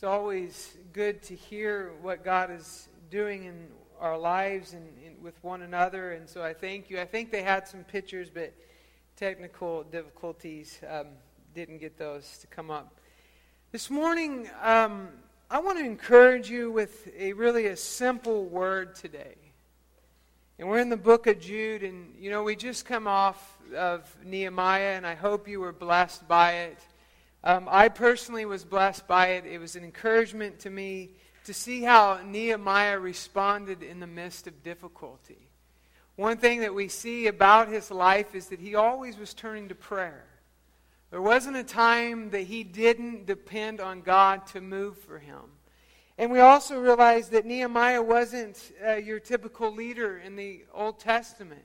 It's always good to hear what God is doing in our lives and, with one another. And so I thank you. I think they had some pictures, but technical difficulties um, didn't get those to come up. This morning, um, I want to encourage you with a really a simple word today. And we're in the book of Jude, and you know, we just come off of Nehemiah, and I hope you were blessed by it. Um, I personally was blessed by it. It was an encouragement to me to see how Nehemiah responded in the midst of difficulty. One thing that we see about his life is that he always was turning to prayer. There wasn't a time that he didn't depend on God to move for him. And we also realize that Nehemiah wasn't uh, your typical leader in the Old Testament,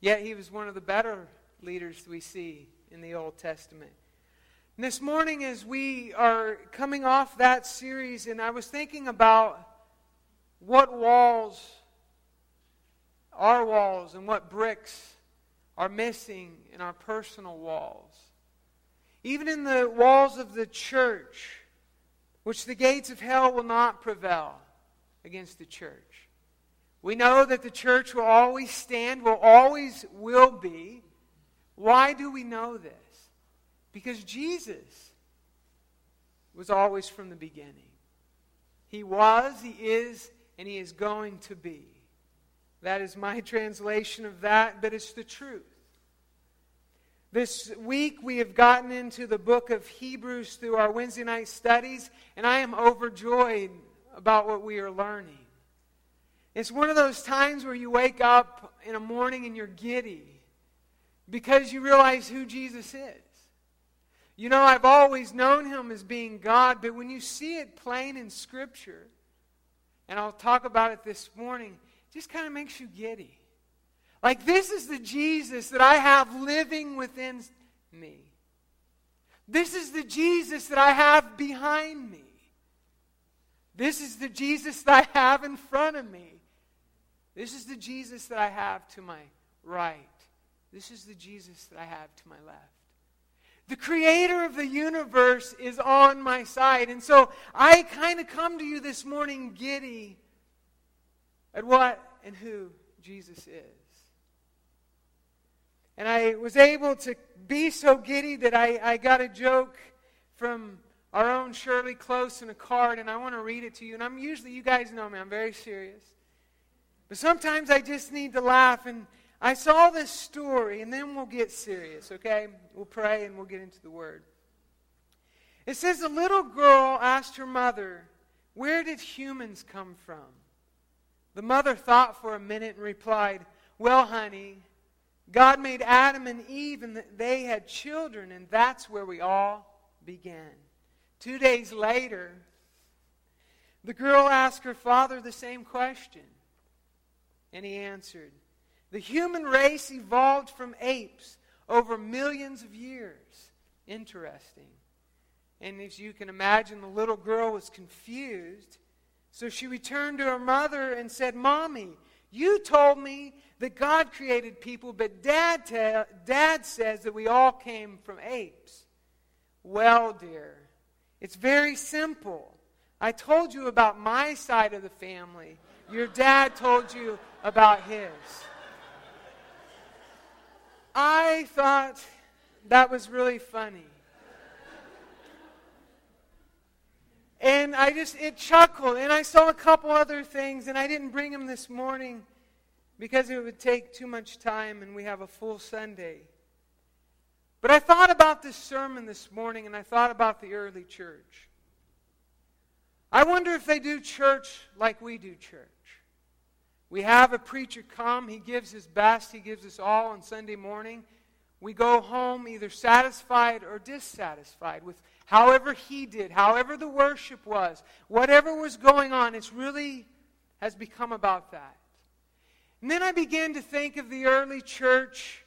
yet he was one of the better leaders we see in the Old Testament. This morning, as we are coming off that series, and I was thinking about what walls, our walls, and what bricks are missing in our personal walls. Even in the walls of the church, which the gates of hell will not prevail against the church. We know that the church will always stand, will always will be. Why do we know this? Because Jesus was always from the beginning. He was, He is, and He is going to be. That is my translation of that, but it's the truth. This week we have gotten into the book of Hebrews through our Wednesday night studies, and I am overjoyed about what we are learning. It's one of those times where you wake up in a morning and you're giddy because you realize who Jesus is. You know, I've always known him as being God, but when you see it plain in Scripture, and I'll talk about it this morning, it just kind of makes you giddy. Like, this is the Jesus that I have living within me. This is the Jesus that I have behind me. This is the Jesus that I have in front of me. This is the Jesus that I have to my right. This is the Jesus that I have to my left. The creator of the universe is on my side. And so I kind of come to you this morning giddy at what and who Jesus is. And I was able to be so giddy that I, I got a joke from our own Shirley Close in a card, and I want to read it to you. And I'm usually, you guys know me, I'm very serious. But sometimes I just need to laugh. And I saw this story, and then we'll get serious, okay? We'll pray and we'll get into the word. It says a little girl asked her mother, Where did humans come from? The mother thought for a minute and replied, Well, honey, God made Adam and Eve, and they had children, and that's where we all began. Two days later, the girl asked her father the same question, and he answered, the human race evolved from apes over millions of years. Interesting. And as you can imagine, the little girl was confused. So she returned to her mother and said, Mommy, you told me that God created people, but Dad, te- Dad says that we all came from apes. Well, dear, it's very simple. I told you about my side of the family. Your dad told you about his. I thought that was really funny. And I just, it chuckled. And I saw a couple other things, and I didn't bring them this morning because it would take too much time and we have a full Sunday. But I thought about this sermon this morning, and I thought about the early church. I wonder if they do church like we do church. We have a preacher come, he gives his best, he gives us all on Sunday morning. We go home either satisfied or dissatisfied with however he did, however the worship was, whatever was going on. It's really has become about that. And then I began to think of the early church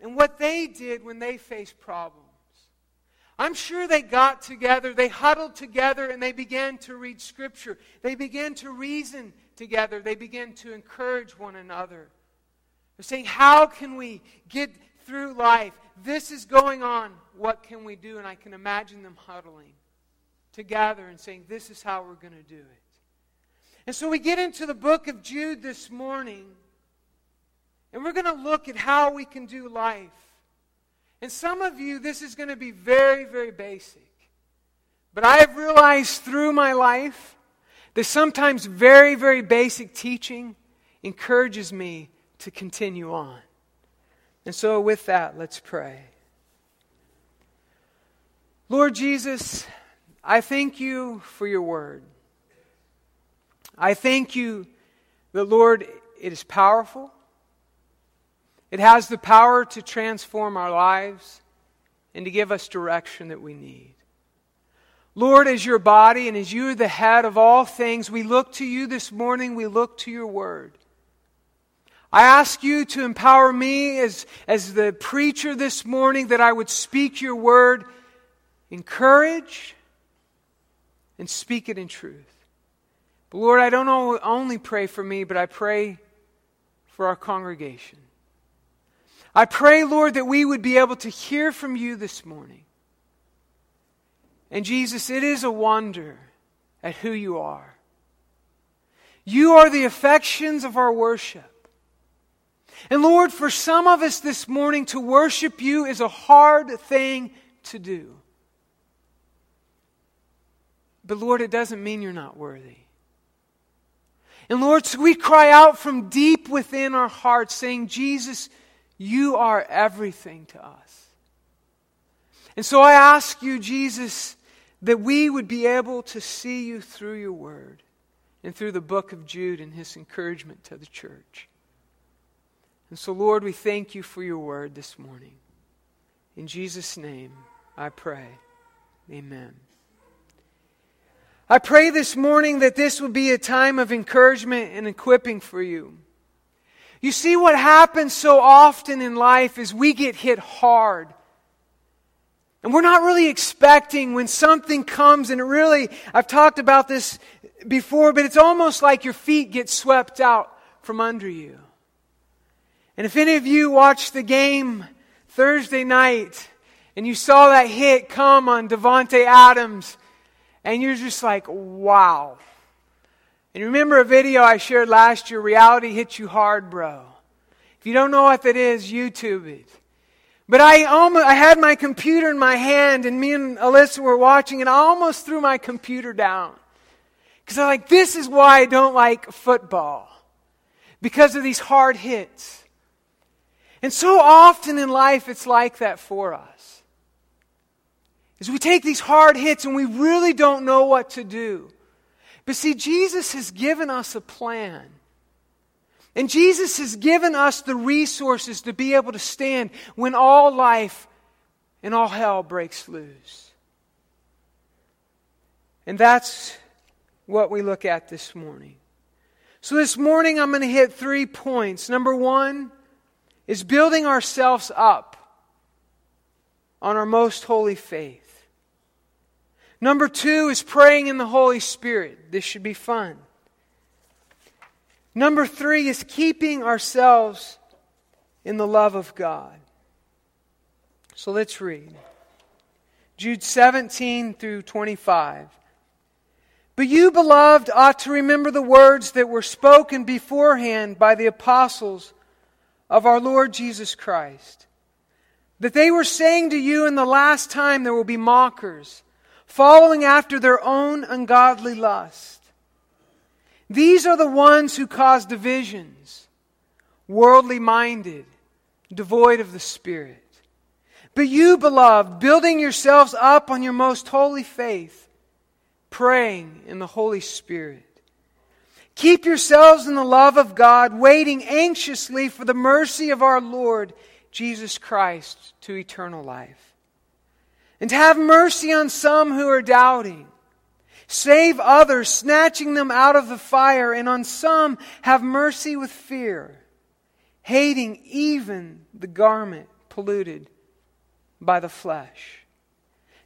and what they did when they faced problems. I'm sure they got together, they huddled together, and they began to read Scripture. They began to reason together. They begin to encourage one another. They're saying, How can we get through life? This is going on. What can we do? And I can imagine them huddling. together and saying, This is how we're going to do it. And so we get into the book of Jude this morning, and we're going to look at how we can do life. And some of you, this is going to be very, very basic. But I have realized through my life that sometimes very, very basic teaching encourages me to continue on. And so, with that, let's pray. Lord Jesus, I thank you for your word. I thank you that, Lord, it is powerful. It has the power to transform our lives and to give us direction that we need. Lord, as your body and as you are the head of all things, we look to you this morning, we look to your word. I ask you to empower me as, as the preacher this morning that I would speak your word, encourage, and speak it in truth. But Lord, I don't only pray for me, but I pray for our congregation. I pray, Lord, that we would be able to hear from you this morning. And Jesus, it is a wonder at who you are. You are the affections of our worship. And Lord, for some of us this morning, to worship you is a hard thing to do. But Lord, it doesn't mean you're not worthy. And Lord, so we cry out from deep within our hearts, saying, Jesus, you are everything to us. And so I ask you, Jesus, that we would be able to see you through your word and through the book of Jude and his encouragement to the church. And so, Lord, we thank you for your word this morning. In Jesus' name, I pray. Amen. I pray this morning that this will be a time of encouragement and equipping for you. You see, what happens so often in life is we get hit hard. And we're not really expecting when something comes, and it really, I've talked about this before, but it's almost like your feet get swept out from under you. And if any of you watched the game Thursday night and you saw that hit come on Davante Adams, and you're just like, wow. And remember a video I shared last year, Reality Hits You Hard, Bro. If you don't know what that is, YouTube it. But I almost, I had my computer in my hand and me and Alyssa were watching and I almost threw my computer down. Because I'm like, this is why I don't like football. Because of these hard hits. And so often in life it's like that for us. As we take these hard hits and we really don't know what to do. But see, Jesus has given us a plan. And Jesus has given us the resources to be able to stand when all life and all hell breaks loose. And that's what we look at this morning. So, this morning I'm going to hit three points. Number one is building ourselves up on our most holy faith. Number two is praying in the Holy Spirit. This should be fun. Number three is keeping ourselves in the love of God. So let's read Jude 17 through 25. But you, beloved, ought to remember the words that were spoken beforehand by the apostles of our Lord Jesus Christ. That they were saying to you in the last time there will be mockers following after their own ungodly lust. These are the ones who cause divisions, worldly minded, devoid of the Spirit. But you, beloved, building yourselves up on your most holy faith, praying in the Holy Spirit. Keep yourselves in the love of God, waiting anxiously for the mercy of our Lord Jesus Christ to eternal life and have mercy on some who are doubting. Save others, snatching them out of the fire, and on some have mercy with fear, hating even the garment polluted by the flesh.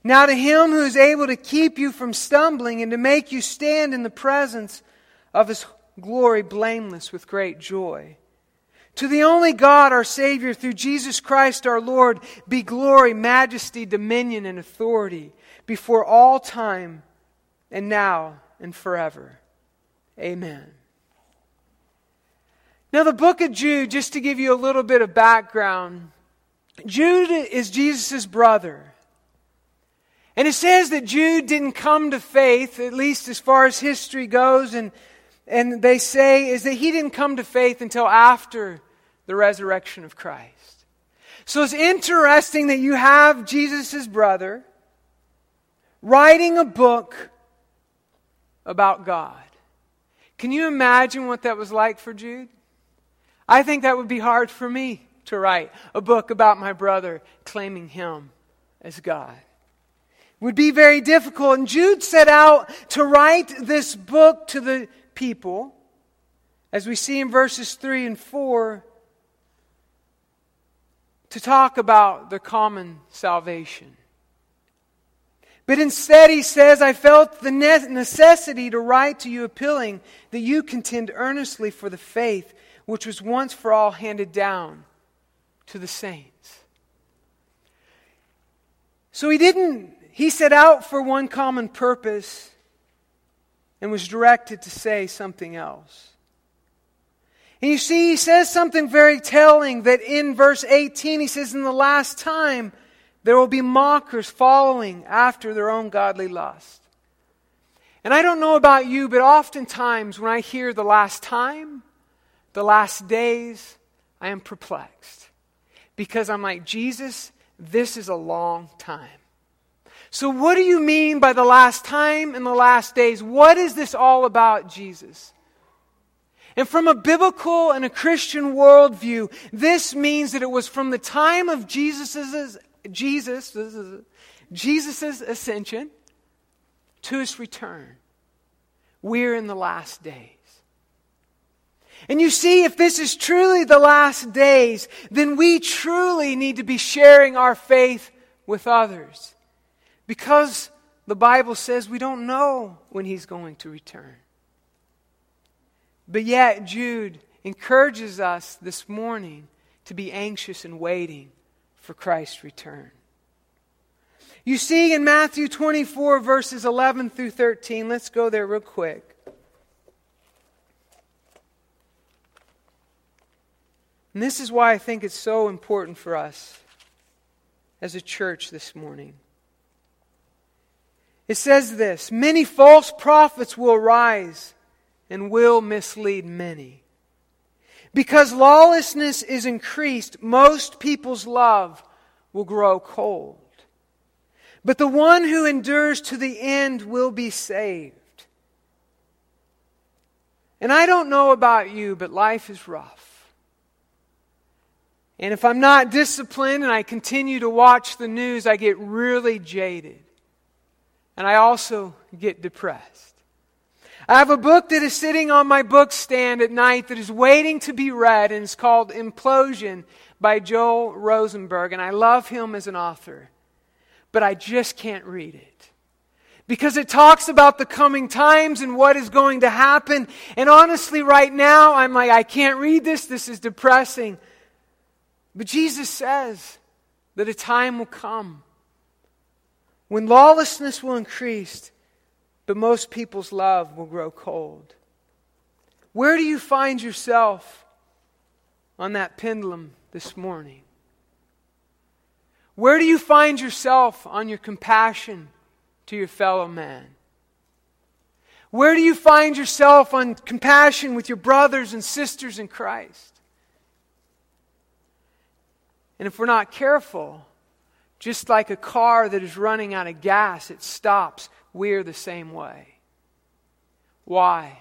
Now, to him who is able to keep you from stumbling and to make you stand in the presence of his glory blameless with great joy. To the only God, our Savior, through Jesus Christ our Lord, be glory, majesty, dominion, and authority before all time, and now and forever. Amen. Now, the book of Jude, just to give you a little bit of background, Jude is Jesus' brother. And it says that Jude didn't come to faith, at least as far as history goes, and, and they say is that he didn't come to faith until after the resurrection of Christ. So it's interesting that you have Jesus' brother writing a book about God. Can you imagine what that was like for Jude? I think that would be hard for me to write a book about my brother claiming him as God. It would be very difficult. And Jude set out to write this book to the people, as we see in verses 3 and 4, to talk about the common salvation. But instead, he says, I felt the necessity to write to you appealing that you contend earnestly for the faith which was once for all handed down to the saints. So he didn't, he set out for one common purpose and was directed to say something else. And you see, he says something very telling that in verse 18, he says, In the last time, there will be mockers following after their own godly lust. And I don't know about you, but oftentimes when I hear the last time, the last days, I am perplexed. Because I'm like, Jesus, this is a long time. So, what do you mean by the last time and the last days? What is this all about, Jesus? And from a biblical and a Christian worldview, this means that it was from the time of Jesus' Jesus, Jesus' ascension to his return. We're in the last days. And you see, if this is truly the last days, then we truly need to be sharing our faith with others. Because the Bible says we don't know when he's going to return. But yet, Jude encourages us this morning to be anxious and waiting for Christ's return. You see in Matthew 24, verses 11 through 13, let's go there real quick. And this is why I think it's so important for us as a church this morning. It says this Many false prophets will arise and will mislead many. Because lawlessness is increased, most people's love will grow cold. But the one who endures to the end will be saved. And I don't know about you, but life is rough. And if I'm not disciplined and I continue to watch the news, I get really jaded. And I also get depressed. I have a book that is sitting on my book stand at night that is waiting to be read, and it's called Implosion by Joel Rosenberg. And I love him as an author, but I just can't read it. Because it talks about the coming times and what is going to happen. And honestly, right now, I'm like, I can't read this. This is depressing. But Jesus says that a time will come when lawlessness will increase, but most people's love will grow cold. Where do you find yourself on that pendulum this morning? Where do you find yourself on your compassion to your fellow man? Where do you find yourself on compassion with your brothers and sisters in Christ? And if we're not careful, just like a car that is running out of gas, it stops. We're the same way. Why?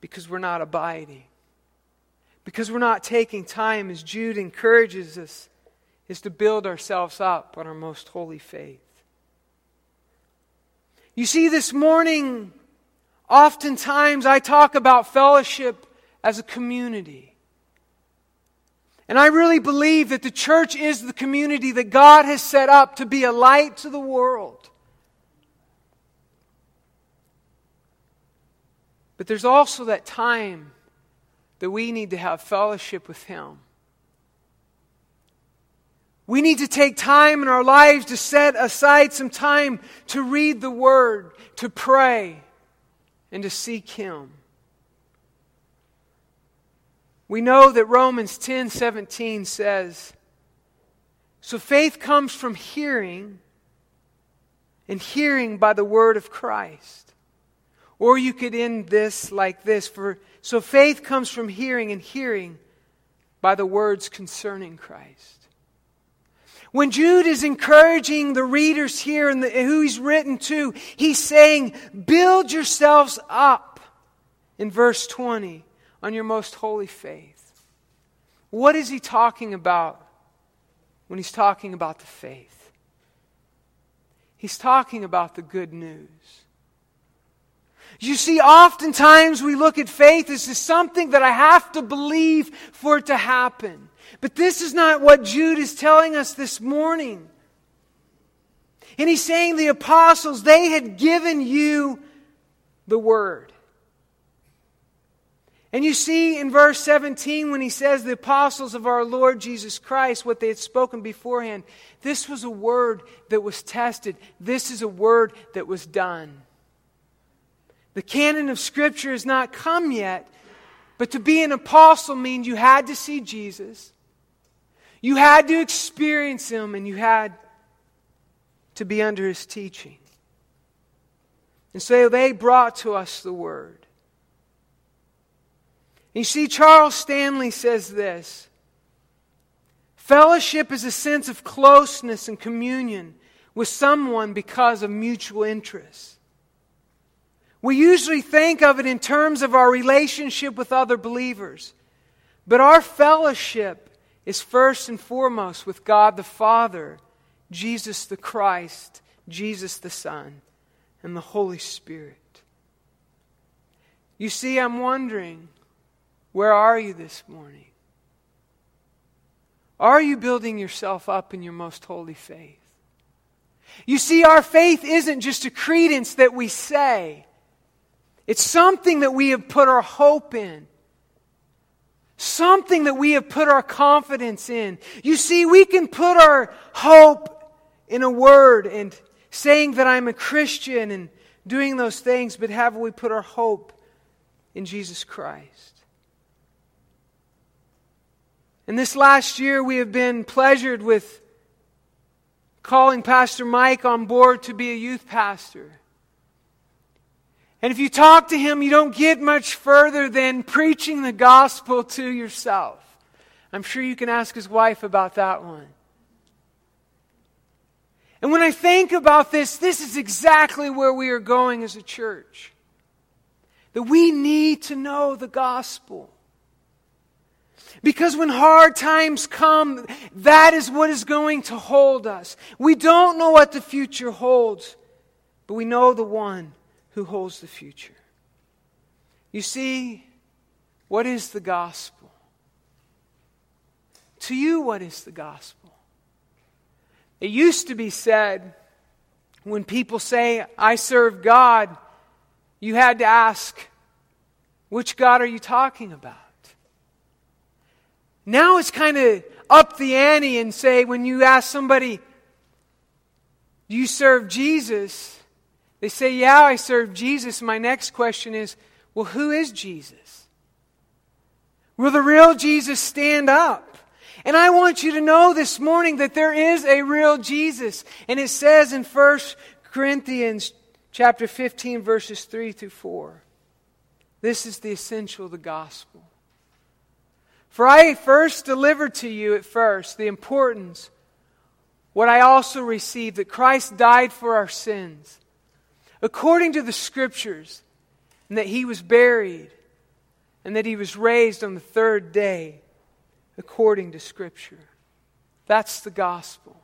Because we're not abiding. Because we're not taking time, as Jude encourages us, is to build ourselves up on our most holy faith. You see, this morning, oftentimes I talk about fellowship as a community. And I really believe that the church is the community that God has set up to be a light to the world. But there's also that time that we need to have fellowship with Him. We need to take time in our lives to set aside some time to read the Word, to pray, and to seek Him. We know that Romans 10 17 says, So faith comes from hearing, and hearing by the Word of Christ. Or you could end this like this for so faith comes from hearing and hearing by the words concerning Christ. When Jude is encouraging the readers here and who he's written to, he's saying, build yourselves up in verse 20 on your most holy faith. What is he talking about when he's talking about the faith? He's talking about the good news. You see, oftentimes we look at faith as something that I have to believe for it to happen. But this is not what Jude is telling us this morning. And he's saying the apostles, they had given you the word. And you see in verse 17 when he says the apostles of our Lord Jesus Christ, what they had spoken beforehand, this was a word that was tested. This is a word that was done. The canon of Scripture has not come yet, but to be an apostle means you had to see Jesus. You had to experience Him and you had to be under His teaching. And so they brought to us the Word. You see, Charles Stanley says this Fellowship is a sense of closeness and communion with someone because of mutual interest. We usually think of it in terms of our relationship with other believers, but our fellowship is first and foremost with God the Father, Jesus the Christ, Jesus the Son, and the Holy Spirit. You see, I'm wondering, where are you this morning? Are you building yourself up in your most holy faith? You see, our faith isn't just a credence that we say. It's something that we have put our hope in. Something that we have put our confidence in. You see, we can put our hope in a word and saying that I'm a Christian and doing those things, but have we put our hope in Jesus Christ? And this last year, we have been pleasured with calling Pastor Mike on board to be a youth pastor. And if you talk to him, you don't get much further than preaching the gospel to yourself. I'm sure you can ask his wife about that one. And when I think about this, this is exactly where we are going as a church. That we need to know the gospel. Because when hard times come, that is what is going to hold us. We don't know what the future holds, but we know the one who holds the future. You see, what is the gospel? To you, what is the gospel? It used to be said when people say, I serve God, you had to ask, which God are you talking about? Now it's kind of up the ante and say, when you ask somebody, do you serve Jesus? They say, Yeah, I serve Jesus. My next question is, Well, who is Jesus? Will the real Jesus stand up? And I want you to know this morning that there is a real Jesus. And it says in 1 Corinthians chapter 15 verses 3 through 4. This is the essential of the gospel. For I first delivered to you at first the importance what I also received that Christ died for our sins according to the scriptures, and that he was buried, and that he was raised on the third day, according to scripture. That's the gospel.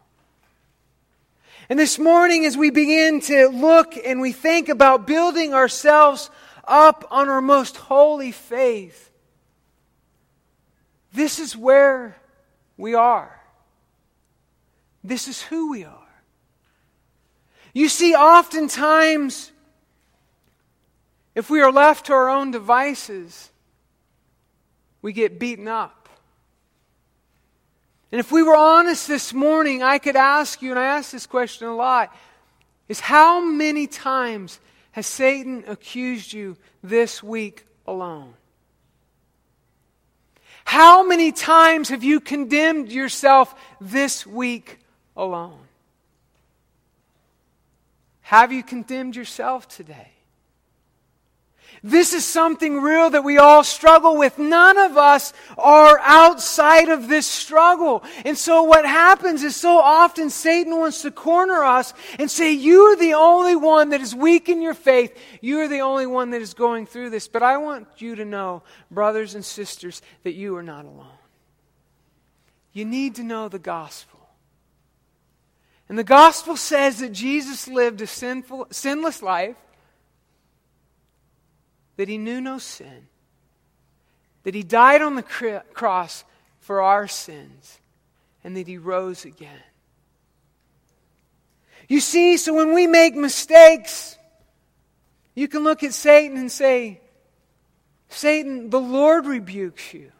And this morning, as we begin to look and we think about building ourselves up on our most holy faith, this is where we are. This is who we are. You see, oftentimes, if we are left to our own devices, we get beaten up. And if we were honest this morning, I could ask you, and I ask this question a lot, is how many times has Satan accused you this week alone? How many times have you condemned yourself this week alone? Have you condemned yourself today? This is something real that we all struggle with. None of us are outside of this struggle. And so what happens is so often Satan wants to corner us and say, you are the only one that is weak in your faith. You are the only one that is going through this. But I want you to know, brothers and sisters, that you are not alone. You need to know the gospel. And the gospel says that Jesus lived a sinful, sinless life that he knew no sin, that he died on the cross for our sins, and that he rose again. You see, so when we make mistakes, you can look at Satan and say, Satan, the Lord rebukes you,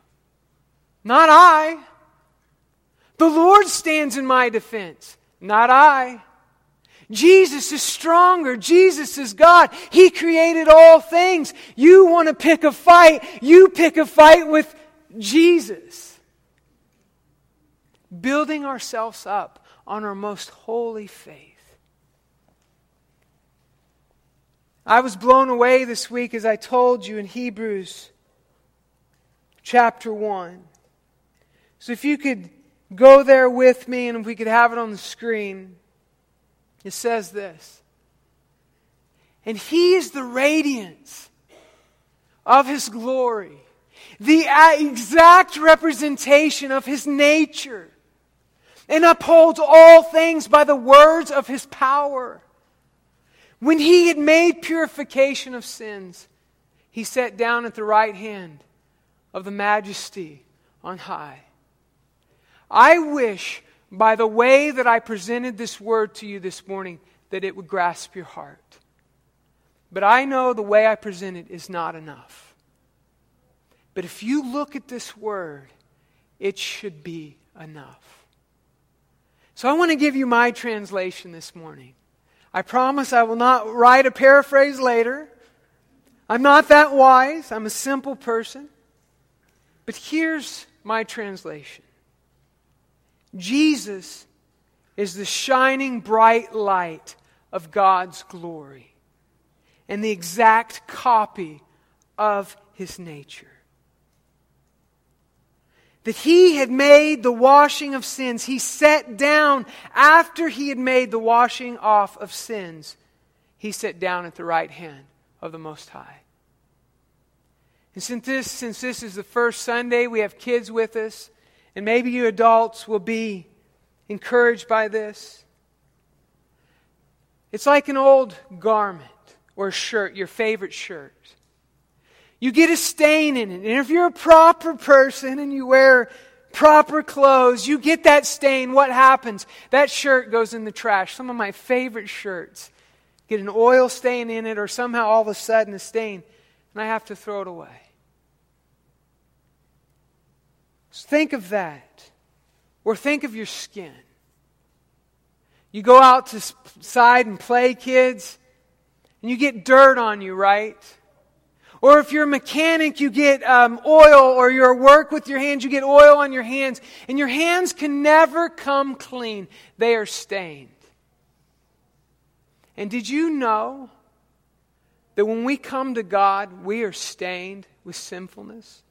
not I. The Lord stands in my defense, not I. Jesus is stronger. Jesus is God. He created all things. You want to pick a fight, you pick a fight with Jesus. Building ourselves up on our most holy faith. I was blown away this week, as I told you in Hebrews chapter 1. So if you could go there with me and if we could have it on the screen. It says this And he is the radiance of his glory, the exact representation of his nature, and upholds all things by the words of his power. When he had made purification of sins, he sat down at the right hand of the majesty on high. I wish by the way that I presented this word to you this morning, that it would grasp your heart. But I know the way I present it is not enough. But if you look at this word, it should be enough. So I want to give you my translation this morning. I promise I will not write a paraphrase later. I'm not that wise, I'm a simple person. But here's my translation Jesus is the shining bright light of God's glory and the exact copy of his nature. That he had made the washing of sins. He sat down after he had made the washing off of sins. He sat down at the right hand of the Most High. And since this, since this is the first Sunday, we have kids with us. And maybe you adults will be encouraged by this. It's like an old garment or shirt, your favorite shirt. You get a stain in it. And if you're a proper person and you wear proper clothes, you get that stain. What happens? That shirt goes in the trash. Some of my favorite shirts get an oil stain in it, or somehow all of a sudden a stain, and I have to throw it away. Think of that. Or think of your skin. You go out to side and play, kids, and you get dirt on you, right? Or if you're a mechanic, you get um, oil, or at work with your hands, you get oil on your hands, and your hands can never come clean. They are stained. And did you know that when we come to God, we are stained with sinfulness?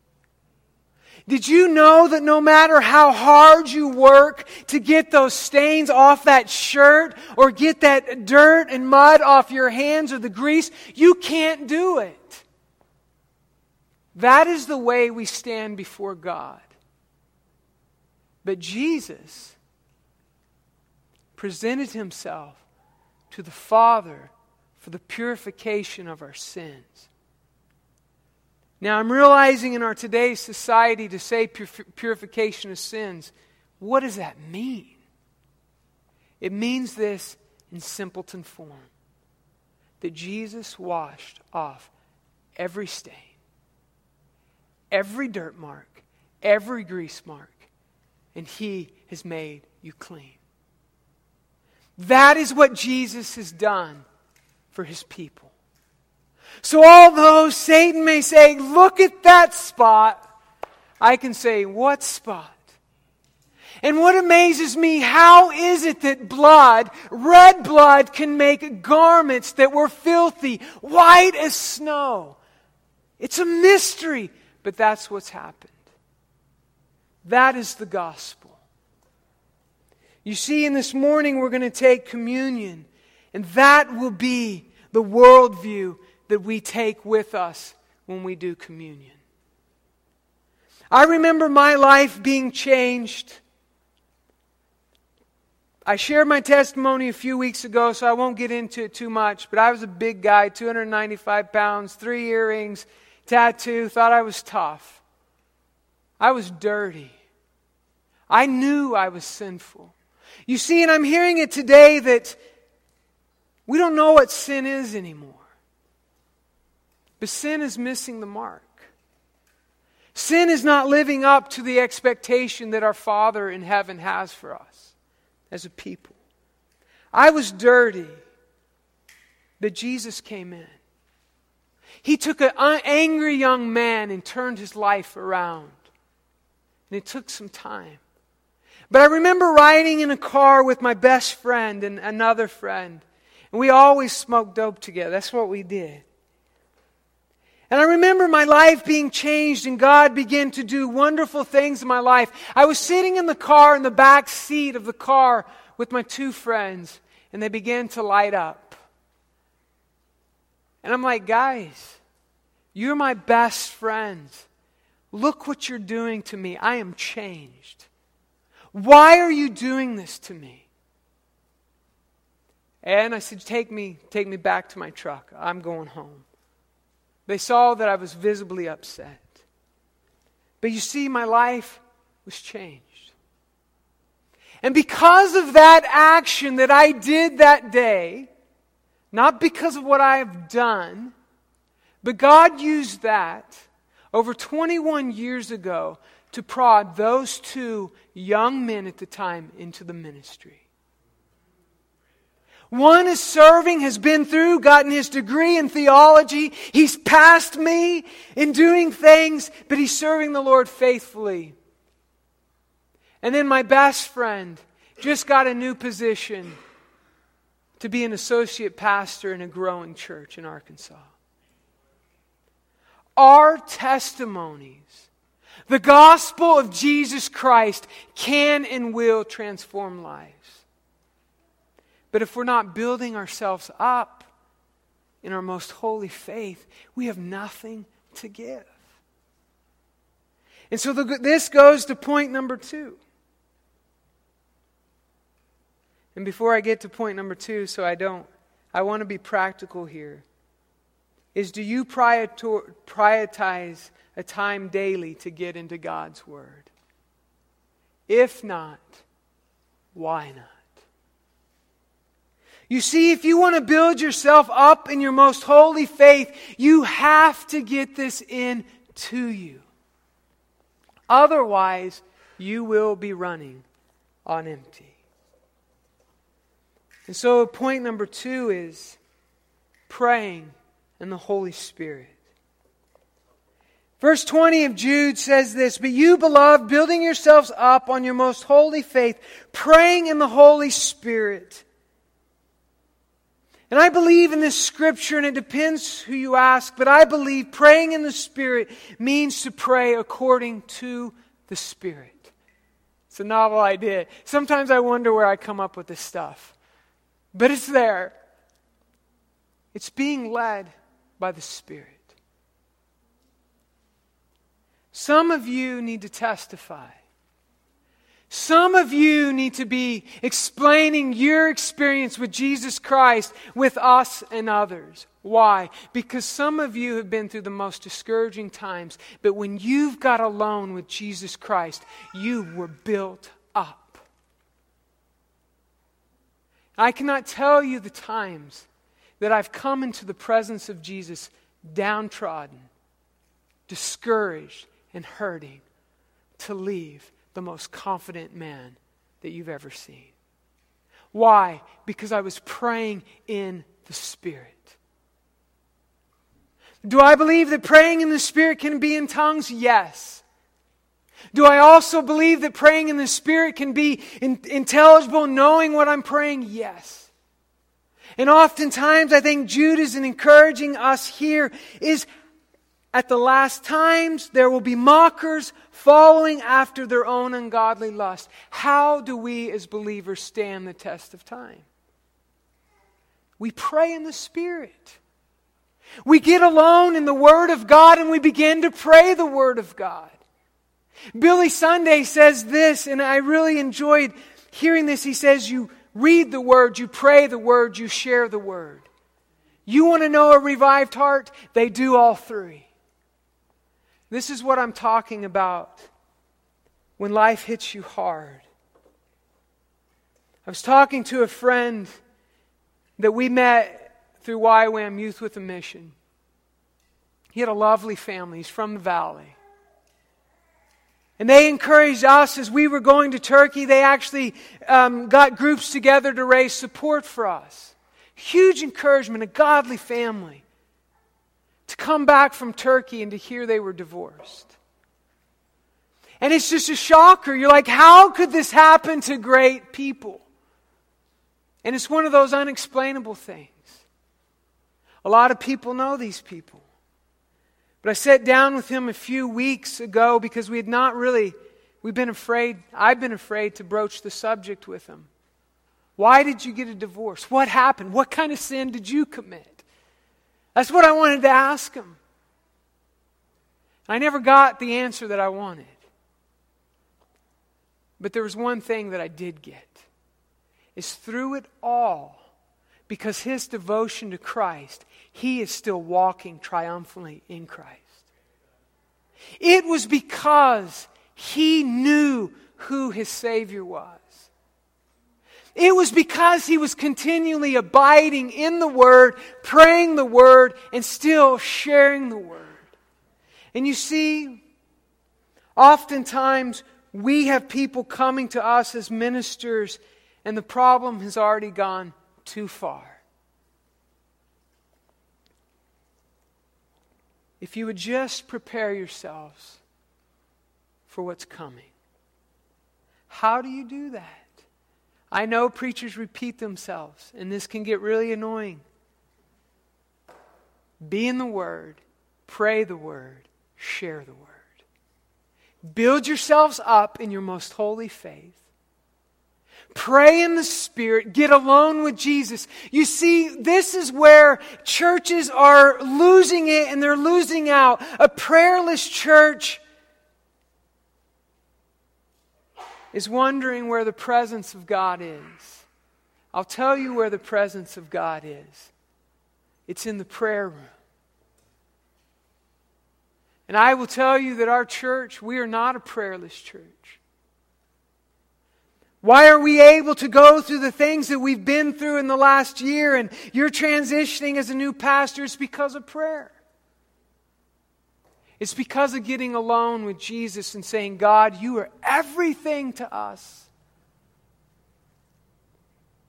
Did you know that no matter how hard you work to get those stains off that shirt or get that dirt and mud off your hands or the grease, you can't do it? That is the way we stand before God. But Jesus presented himself to the Father for the purification of our sins. Now, I'm realizing in our today's society to say purification of sins, what does that mean? It means this in simpleton form that Jesus washed off every stain, every dirt mark, every grease mark, and He has made you clean. That is what Jesus has done for His people. So, although Satan may say, Look at that spot, I can say, What spot? And what amazes me, how is it that blood, red blood, can make garments that were filthy, white as snow? It's a mystery, but that's what's happened. That is the gospel. You see, in this morning, we're going to take communion, and that will be the worldview that we take with us when we do communion. I remember my life being changed I shared my testimony a few weeks ago, so I won't get into it too much, but I was a big guy, 295 pounds, three earrings, tattoo, thought I was tough. I was dirty. I knew I was sinful. You see, and I'm hearing it today that we don't know what sin is anymore. But sin is missing the mark. Sin is not living up to the expectation that our Father in heaven has for us as a people. I was dirty, but Jesus came in. He took an angry young man and turned his life around. And it took some time. But I remember riding in a car with my best friend and another friend. And we always smoked dope together. That's what we did. And I remember my life being changed and God began to do wonderful things in my life. I was sitting in the car, in the back seat of the car with my two friends, and they began to light up. And I'm like, guys, you're my best friends. Look what you're doing to me. I am changed. Why are you doing this to me? And I said, Take me, take me back to my truck. I'm going home. They saw that I was visibly upset. But you see, my life was changed. And because of that action that I did that day, not because of what I have done, but God used that over 21 years ago to prod those two young men at the time into the ministry. One is serving, has been through, gotten his degree in theology. He's passed me in doing things, but he's serving the Lord faithfully. And then my best friend just got a new position to be an associate pastor in a growing church in Arkansas. Our testimonies, the gospel of Jesus Christ, can and will transform lives. But if we're not building ourselves up in our most holy faith, we have nothing to give. And so the, this goes to point number two. And before I get to point number two, so I don't, I want to be practical here. Is do you prioritize a time daily to get into God's Word? If not, why not? You see, if you want to build yourself up in your most holy faith, you have to get this in to you. Otherwise, you will be running on empty. And so, point number two is praying in the Holy Spirit. Verse 20 of Jude says this But you, beloved, building yourselves up on your most holy faith, praying in the Holy Spirit. And I believe in this scripture, and it depends who you ask, but I believe praying in the Spirit means to pray according to the Spirit. It's a novel idea. Sometimes I wonder where I come up with this stuff, but it's there. It's being led by the Spirit. Some of you need to testify some of you need to be explaining your experience with Jesus Christ with us and others. Why? Because some of you have been through the most discouraging times, but when you've got alone with Jesus Christ, you were built up. I cannot tell you the times that I've come into the presence of Jesus downtrodden, discouraged, and hurting to leave the most confident man that you've ever seen. Why? Because I was praying in the Spirit. Do I believe that praying in the Spirit can be in tongues? Yes. Do I also believe that praying in the Spirit can be in, intelligible, knowing what I'm praying? Yes. And oftentimes, I think Jude is encouraging us here is at the last times, there will be mockers following after their own ungodly lust. How do we as believers stand the test of time? We pray in the Spirit. We get alone in the Word of God and we begin to pray the Word of God. Billy Sunday says this, and I really enjoyed hearing this. He says, You read the Word, you pray the Word, you share the Word. You want to know a revived heart? They do all three. This is what I'm talking about when life hits you hard. I was talking to a friend that we met through YWAM Youth with a Mission. He had a lovely family. He's from the valley. And they encouraged us as we were going to Turkey. They actually um, got groups together to raise support for us. Huge encouragement, a godly family to come back from Turkey and to hear they were divorced. And it's just a shocker. You're like, how could this happen to great people? And it's one of those unexplainable things. A lot of people know these people. But I sat down with him a few weeks ago because we had not really, we've been afraid, I've been afraid to broach the subject with him. Why did you get a divorce? What happened? What kind of sin did you commit? That's what I wanted to ask him. I never got the answer that I wanted. But there was one thing that I did get. Is through it all, because his devotion to Christ, he is still walking triumphantly in Christ. It was because he knew who his Savior was. It was because he was continually abiding in the Word, praying the Word, and still sharing the Word. And you see, oftentimes we have people coming to us as ministers, and the problem has already gone too far. If you would just prepare yourselves for what's coming. How do you do that? I know preachers repeat themselves, and this can get really annoying. Be in the Word, pray the Word, share the Word. Build yourselves up in your most holy faith. Pray in the Spirit. Get alone with Jesus. You see, this is where churches are losing it and they're losing out. A prayerless church is wondering where the presence of God is. I'll tell you where the presence of God is it's in the prayer room. And I will tell you that our church, we are not a prayerless church. Why are we able to go through the things that we've been through in the last year and you're transitioning as a new pastor? It's because of prayer. It's because of getting alone with Jesus and saying, God, you are everything to us.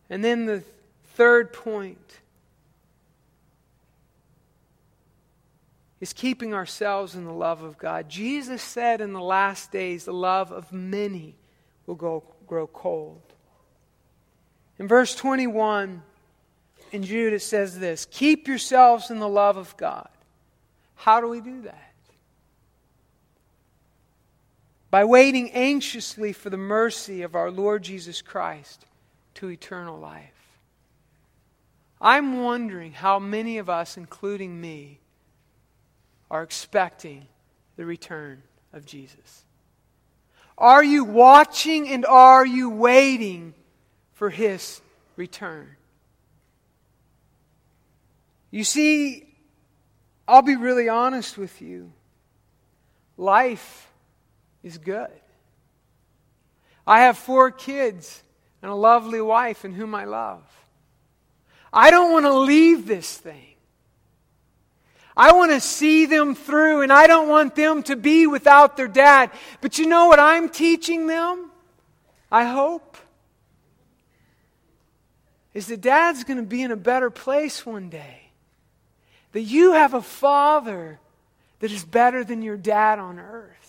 And then the third point is keeping ourselves in the love of God. Jesus said in the last days, the love of many will go, grow cold. In verse 21 in Jude, it says this Keep yourselves in the love of God. How do we do that? By waiting anxiously for the mercy of our Lord Jesus Christ to eternal life. I'm wondering how many of us, including me, are expecting the return of Jesus. Are you watching and are you waiting for his return? You see, I'll be really honest with you. Life is good. I have four kids and a lovely wife in whom I love. I don't want to leave this thing. I want to see them through, and I don't want them to be without their dad. But you know what I'm teaching them? I hope. Is that dad's going to be in a better place one day. That you have a father that is better than your dad on earth.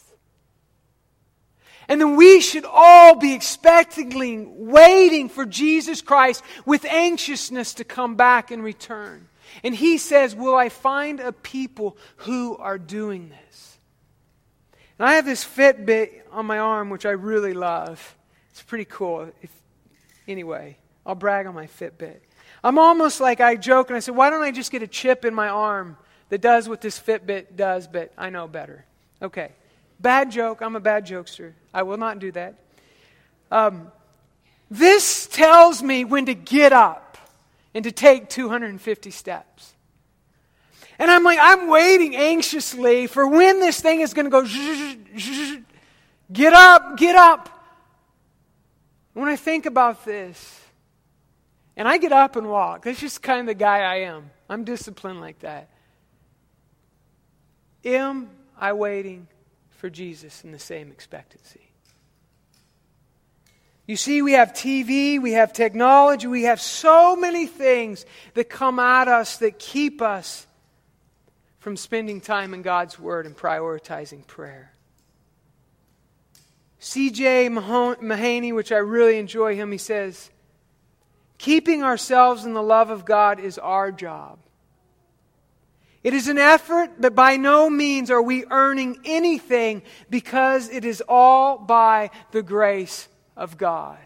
And then we should all be expectantly waiting for Jesus Christ with anxiousness to come back and return. And he says, Will I find a people who are doing this? And I have this Fitbit on my arm, which I really love. It's pretty cool. If, anyway, I'll brag on my Fitbit. I'm almost like I joke and I say, Why don't I just get a chip in my arm that does what this Fitbit does, but I know better? Okay. Bad joke. I'm a bad jokester. I will not do that. Um, this tells me when to get up and to take 250 steps. And I'm like, I'm waiting anxiously for when this thing is going to go, get up, get up. When I think about this, and I get up and walk, that's just kind of the guy I am. I'm disciplined like that. Am I waiting for Jesus in the same expectancy? You see, we have TV, we have technology, we have so many things that come at us that keep us from spending time in God's Word and prioritizing prayer. C.J. Mahaney, which I really enjoy him, he says, Keeping ourselves in the love of God is our job. It is an effort, but by no means are we earning anything because it is all by the grace of God.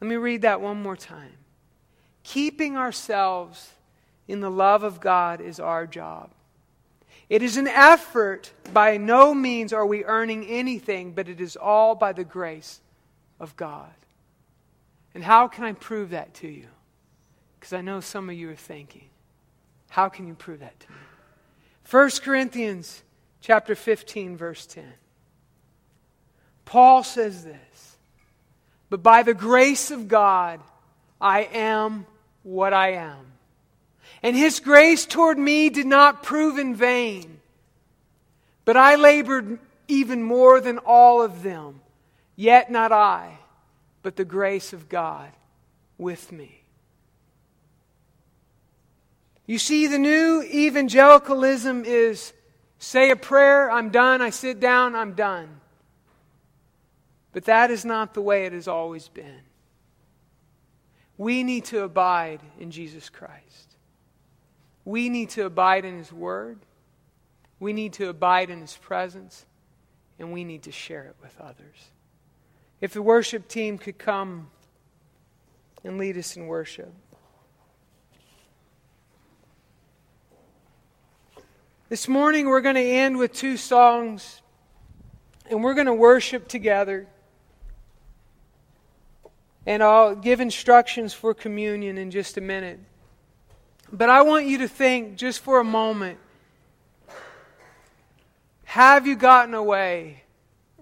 Let me read that one more time. Keeping ourselves in the love of God is our job. It is an effort. By no means are we earning anything, but it is all by the grace of God. And how can I prove that to you? Because I know some of you are thinking, how can you prove that to me? 1 Corinthians chapter 15 verse 10. Paul says this But by the grace of God, I am what I am. And his grace toward me did not prove in vain, but I labored even more than all of them. Yet not I, but the grace of God with me. You see, the new evangelicalism is say a prayer, I'm done, I sit down, I'm done. But that is not the way it has always been. We need to abide in Jesus Christ. We need to abide in His Word. We need to abide in His presence. And we need to share it with others. If the worship team could come and lead us in worship. This morning we're going to end with two songs, and we're going to worship together. And I'll give instructions for communion in just a minute. But I want you to think just for a moment have you gotten away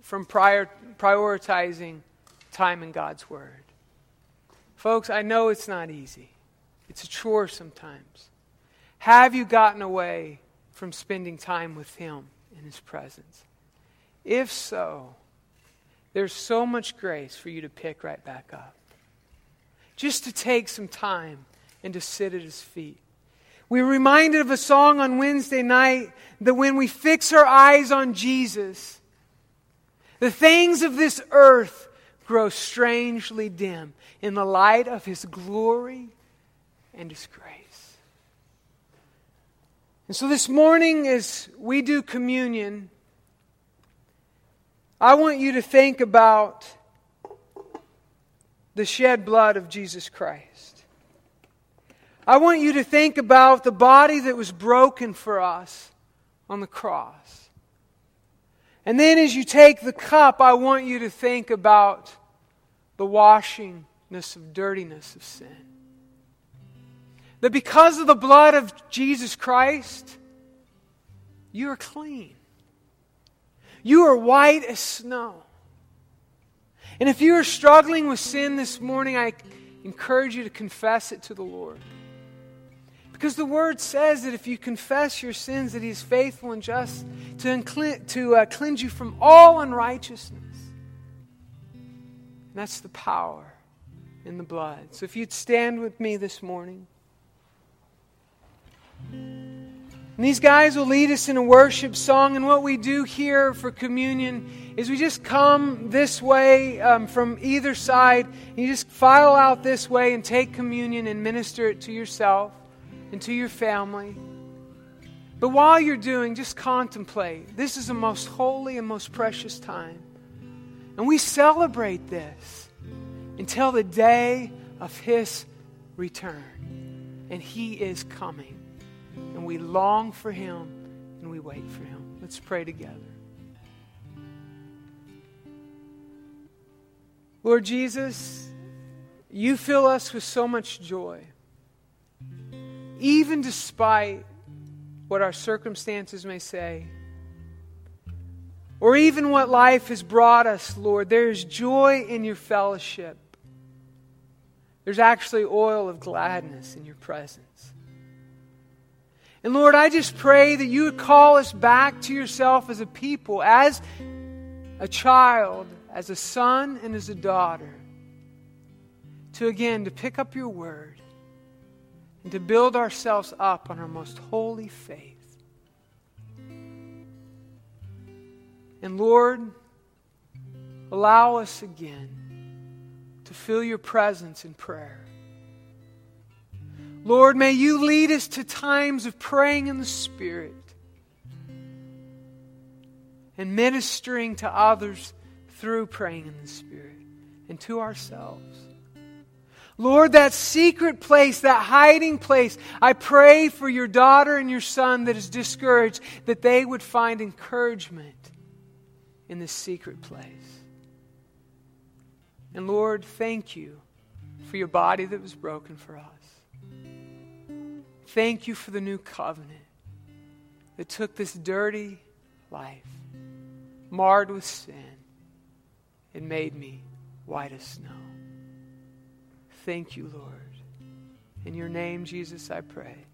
from prior, prioritizing time in God's Word? Folks, I know it's not easy, it's a chore sometimes. Have you gotten away from spending time with Him in His presence? If so, there's so much grace for you to pick right back up. Just to take some time and to sit at his feet. We're reminded of a song on Wednesday night that when we fix our eyes on Jesus, the things of this earth grow strangely dim in the light of his glory and his grace. And so this morning, as we do communion, I want you to think about the shed blood of Jesus Christ. I want you to think about the body that was broken for us on the cross. And then as you take the cup, I want you to think about the washingness of dirtiness of sin. That because of the blood of Jesus Christ, you are clean. You are white as snow. And if you are struggling with sin this morning, I encourage you to confess it to the Lord. Because the word says that if you confess your sins, that he is faithful and just to, incl- to uh, cleanse you from all unrighteousness. And that's the power in the blood. So if you'd stand with me this morning. And these guys will lead us in a worship song. And what we do here for communion is we just come this way um, from either side. And you just file out this way and take communion and minister it to yourself and to your family. But while you're doing, just contemplate. This is the most holy and most precious time. And we celebrate this until the day of His return. And He is coming. And we long for Him and we wait for Him. Let's pray together. Lord Jesus, you fill us with so much joy. Even despite what our circumstances may say, or even what life has brought us, Lord, there is joy in your fellowship. There's actually oil of gladness in your presence. And Lord, I just pray that you would call us back to yourself as a people, as a child, as a son, and as a daughter, to again, to pick up your word and to build ourselves up on our most holy faith. And Lord, allow us again to feel your presence in prayer. Lord, may you lead us to times of praying in the Spirit and ministering to others through praying in the Spirit and to ourselves. Lord, that secret place, that hiding place, I pray for your daughter and your son that is discouraged, that they would find encouragement in this secret place. And Lord, thank you for your body that was broken for us. Thank you for the new covenant that took this dirty life, marred with sin, and made me white as snow. Thank you, Lord. In your name, Jesus, I pray.